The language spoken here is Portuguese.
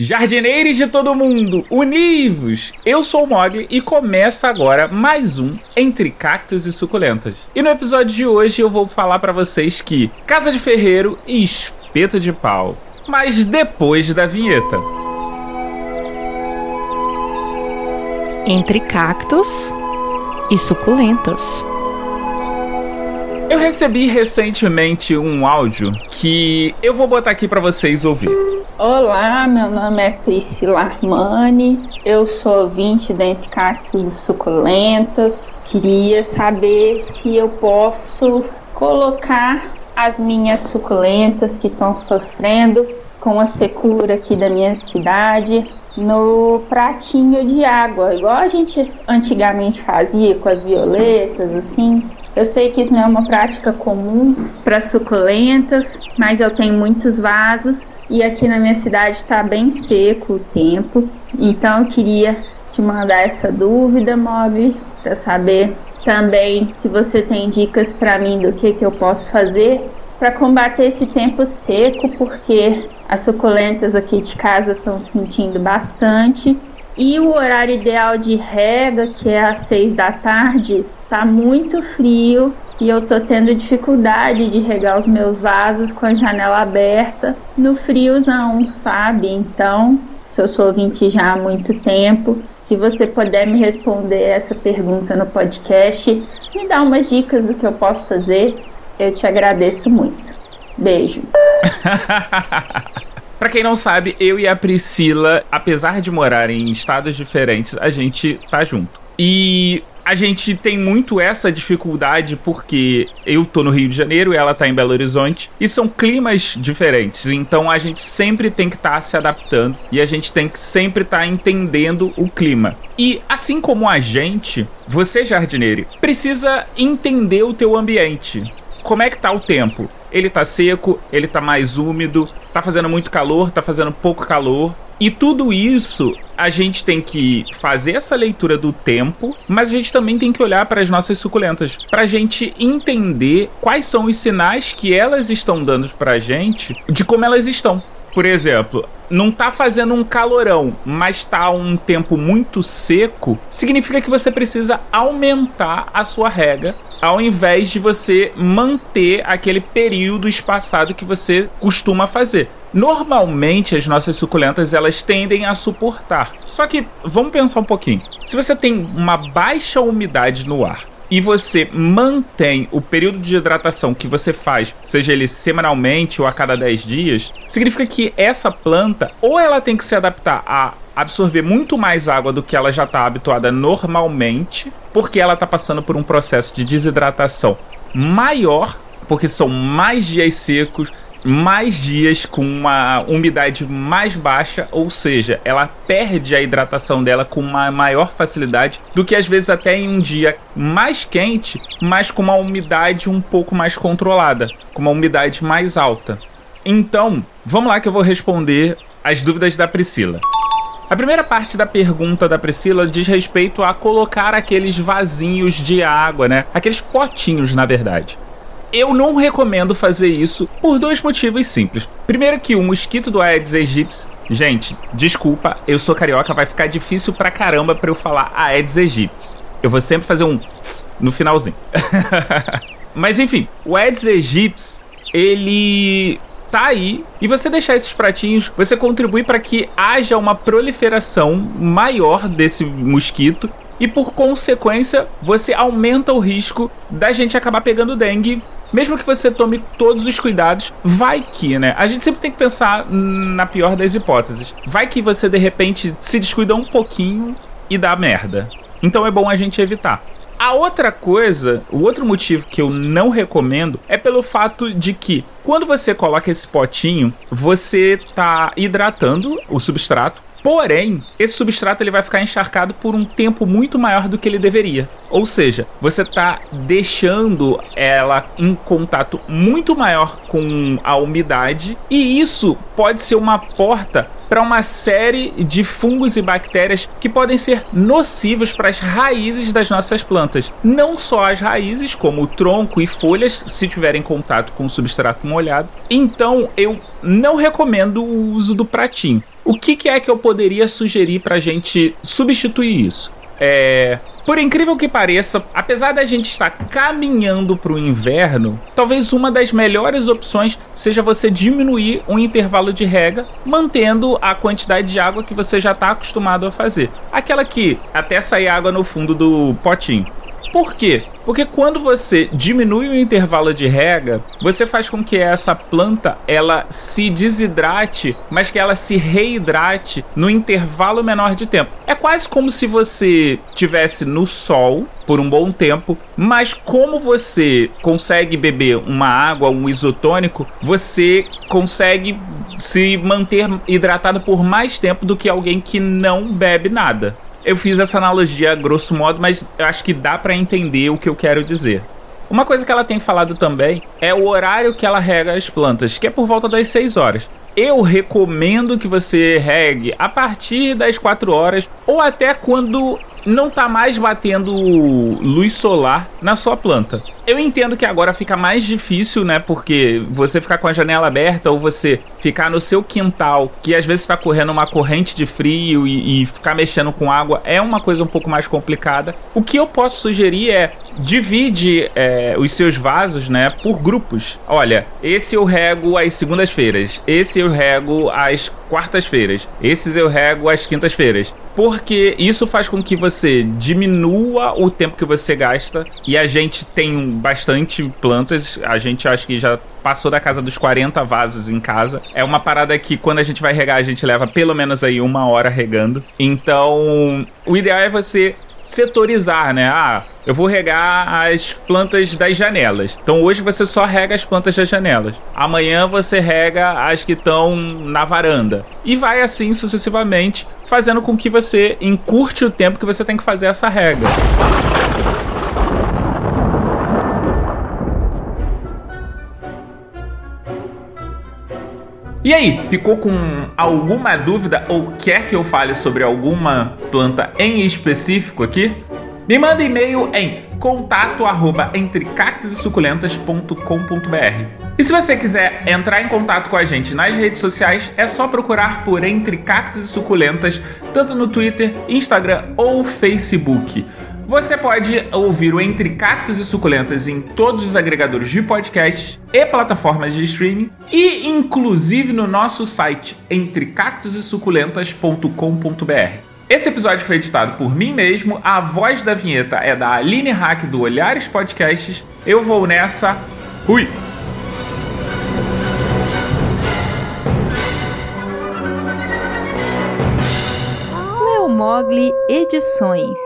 Jardineiros de todo mundo, univos! Eu sou o Mogli e começa agora mais um Entre Cactos e Suculentas. E no episódio de hoje eu vou falar para vocês que Casa de Ferreiro e Espeto de Pau. Mas depois da vinheta. Entre Cactos e Suculentas. Eu recebi recentemente um áudio que eu vou botar aqui para vocês ouvir. Olá, meu nome é Priscila Armani, eu sou ouvinte da Entre Cactos e Suculentas. Queria saber se eu posso colocar as minhas suculentas que estão sofrendo com a secura aqui da minha cidade no pratinho de água, igual a gente antigamente fazia com as violetas, assim. Eu sei que isso não é uma prática comum para suculentas, mas eu tenho muitos vasos e aqui na minha cidade está bem seco o tempo. Então eu queria te mandar essa dúvida, Mogli, para saber também se você tem dicas para mim do que, que eu posso fazer para combater esse tempo seco, porque as suculentas aqui de casa estão sentindo bastante. E o horário ideal de rega, que é às seis da tarde, tá muito frio e eu tô tendo dificuldade de regar os meus vasos com a janela aberta no friozão, sabe? Então, se eu sou ouvinte já há muito tempo, se você puder me responder essa pergunta no podcast, me dá umas dicas do que eu posso fazer, eu te agradeço muito. Beijo. Pra quem não sabe, eu e a Priscila, apesar de morar em estados diferentes, a gente tá junto. E a gente tem muito essa dificuldade porque eu tô no Rio de Janeiro ela tá em Belo Horizonte e são climas diferentes. Então a gente sempre tem que estar tá se adaptando e a gente tem que sempre estar tá entendendo o clima. E assim como a gente, você jardineiro, precisa entender o teu ambiente. Como é que tá o tempo? Ele tá seco, ele tá mais úmido, tá fazendo muito calor, tá fazendo pouco calor. E tudo isso a gente tem que fazer essa leitura do tempo, mas a gente também tem que olhar para as nossas suculentas, para a gente entender quais são os sinais que elas estão dando para a gente de como elas estão. Por exemplo, não tá fazendo um calorão, mas tá um tempo muito seco, significa que você precisa aumentar a sua rega ao invés de você manter aquele período espaçado que você costuma fazer. Normalmente as nossas suculentas elas tendem a suportar. Só que vamos pensar um pouquinho. Se você tem uma baixa umidade no ar e você mantém o período de hidratação que você faz, seja ele semanalmente ou a cada 10 dias, significa que essa planta ou ela tem que se adaptar a absorver muito mais água do que ela já está habituada normalmente, porque ela está passando por um processo de desidratação maior, porque são mais dias secos, mais dias com uma umidade mais baixa, ou seja, ela perde a hidratação dela com uma maior facilidade do que às vezes até em um dia mais quente, mas com uma umidade um pouco mais controlada, com uma umidade mais alta. Então, vamos lá que eu vou responder as dúvidas da Priscila. A primeira parte da pergunta da Priscila diz respeito a colocar aqueles vasinhos de água, né? Aqueles potinhos, na verdade. Eu não recomendo fazer isso por dois motivos simples. Primeiro que o mosquito do Aedes aegypti, gente, desculpa, eu sou carioca, vai ficar difícil pra caramba pra eu falar Aedes aegypti. Eu vou sempre fazer um no finalzinho. Mas enfim, o Aedes aegypti, ele tá aí e você deixar esses pratinhos, você contribui para que haja uma proliferação maior desse mosquito e por consequência você aumenta o risco da gente acabar pegando dengue. Mesmo que você tome todos os cuidados, vai que, né? A gente sempre tem que pensar na pior das hipóteses. Vai que você de repente se descuida um pouquinho e dá merda. Então é bom a gente evitar. A outra coisa, o outro motivo que eu não recomendo é pelo fato de que quando você coloca esse potinho, você tá hidratando o substrato Porém, esse substrato ele vai ficar encharcado por um tempo muito maior do que ele deveria. Ou seja, você está deixando ela em contato muito maior com a umidade e isso pode ser uma porta para uma série de fungos e bactérias que podem ser nocivos para as raízes das nossas plantas. Não só as raízes, como o tronco e folhas, se tiverem contato com o substrato molhado. Então eu não recomendo o uso do pratinho. O que, que é que eu poderia sugerir para a gente substituir isso? É, por incrível que pareça, apesar da gente estar caminhando para o inverno, talvez uma das melhores opções seja você diminuir o intervalo de rega, mantendo a quantidade de água que você já está acostumado a fazer. Aquela que até sair água no fundo do potinho. Por quê? Porque quando você diminui o intervalo de rega, você faz com que essa planta ela se desidrate, mas que ela se reidrate no intervalo menor de tempo. É quase como se você tivesse no sol por um bom tempo, mas como você consegue beber uma água, um isotônico, você consegue se manter hidratado por mais tempo do que alguém que não bebe nada. Eu fiz essa analogia grosso modo, mas acho que dá para entender o que eu quero dizer. Uma coisa que ela tem falado também é o horário que ela rega as plantas, que é por volta das 6 horas. Eu recomendo que você regue a partir das 4 horas ou até quando não tá mais batendo luz solar na sua planta. Eu entendo que agora fica mais difícil, né? Porque você ficar com a janela aberta ou você ficar no seu quintal, que às vezes está correndo uma corrente de frio e, e, ficar mexendo com água é uma coisa um pouco mais complicada. O que eu posso sugerir é divide é, os seus vasos, né, por grupos. Olha, esse eu rego às segundas-feiras, esse eu rego às quartas-feiras, esses eu rego às quintas-feiras porque isso faz com que você diminua o tempo que você gasta e a gente tem bastante plantas, a gente acho que já passou da casa dos 40 vasos em casa. É uma parada que quando a gente vai regar, a gente leva pelo menos aí uma hora regando. Então, o ideal é você setorizar, né? Ah, eu vou regar as plantas das janelas. Então hoje você só rega as plantas das janelas. Amanhã você rega as que estão na varanda. E vai assim sucessivamente, fazendo com que você encurte o tempo que você tem que fazer essa rega. E aí, ficou com alguma dúvida ou quer que eu fale sobre alguma planta em específico aqui? Me manda e-mail em contato arroba E se você quiser entrar em contato com a gente nas redes sociais, é só procurar por Entre Cactos e Suculentas, tanto no Twitter, Instagram ou Facebook. Você pode ouvir o Entre Cactos e Suculentas em todos os agregadores de podcasts e plataformas de streaming e inclusive no nosso site entrecactosesuculentas.com.br. Esse episódio foi editado por mim mesmo, a voz da vinheta é da Aline Hack do Olhares Podcasts. Eu vou nessa. Fui! Mogli Edições.